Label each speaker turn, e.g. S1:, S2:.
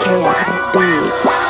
S1: chaotic beats.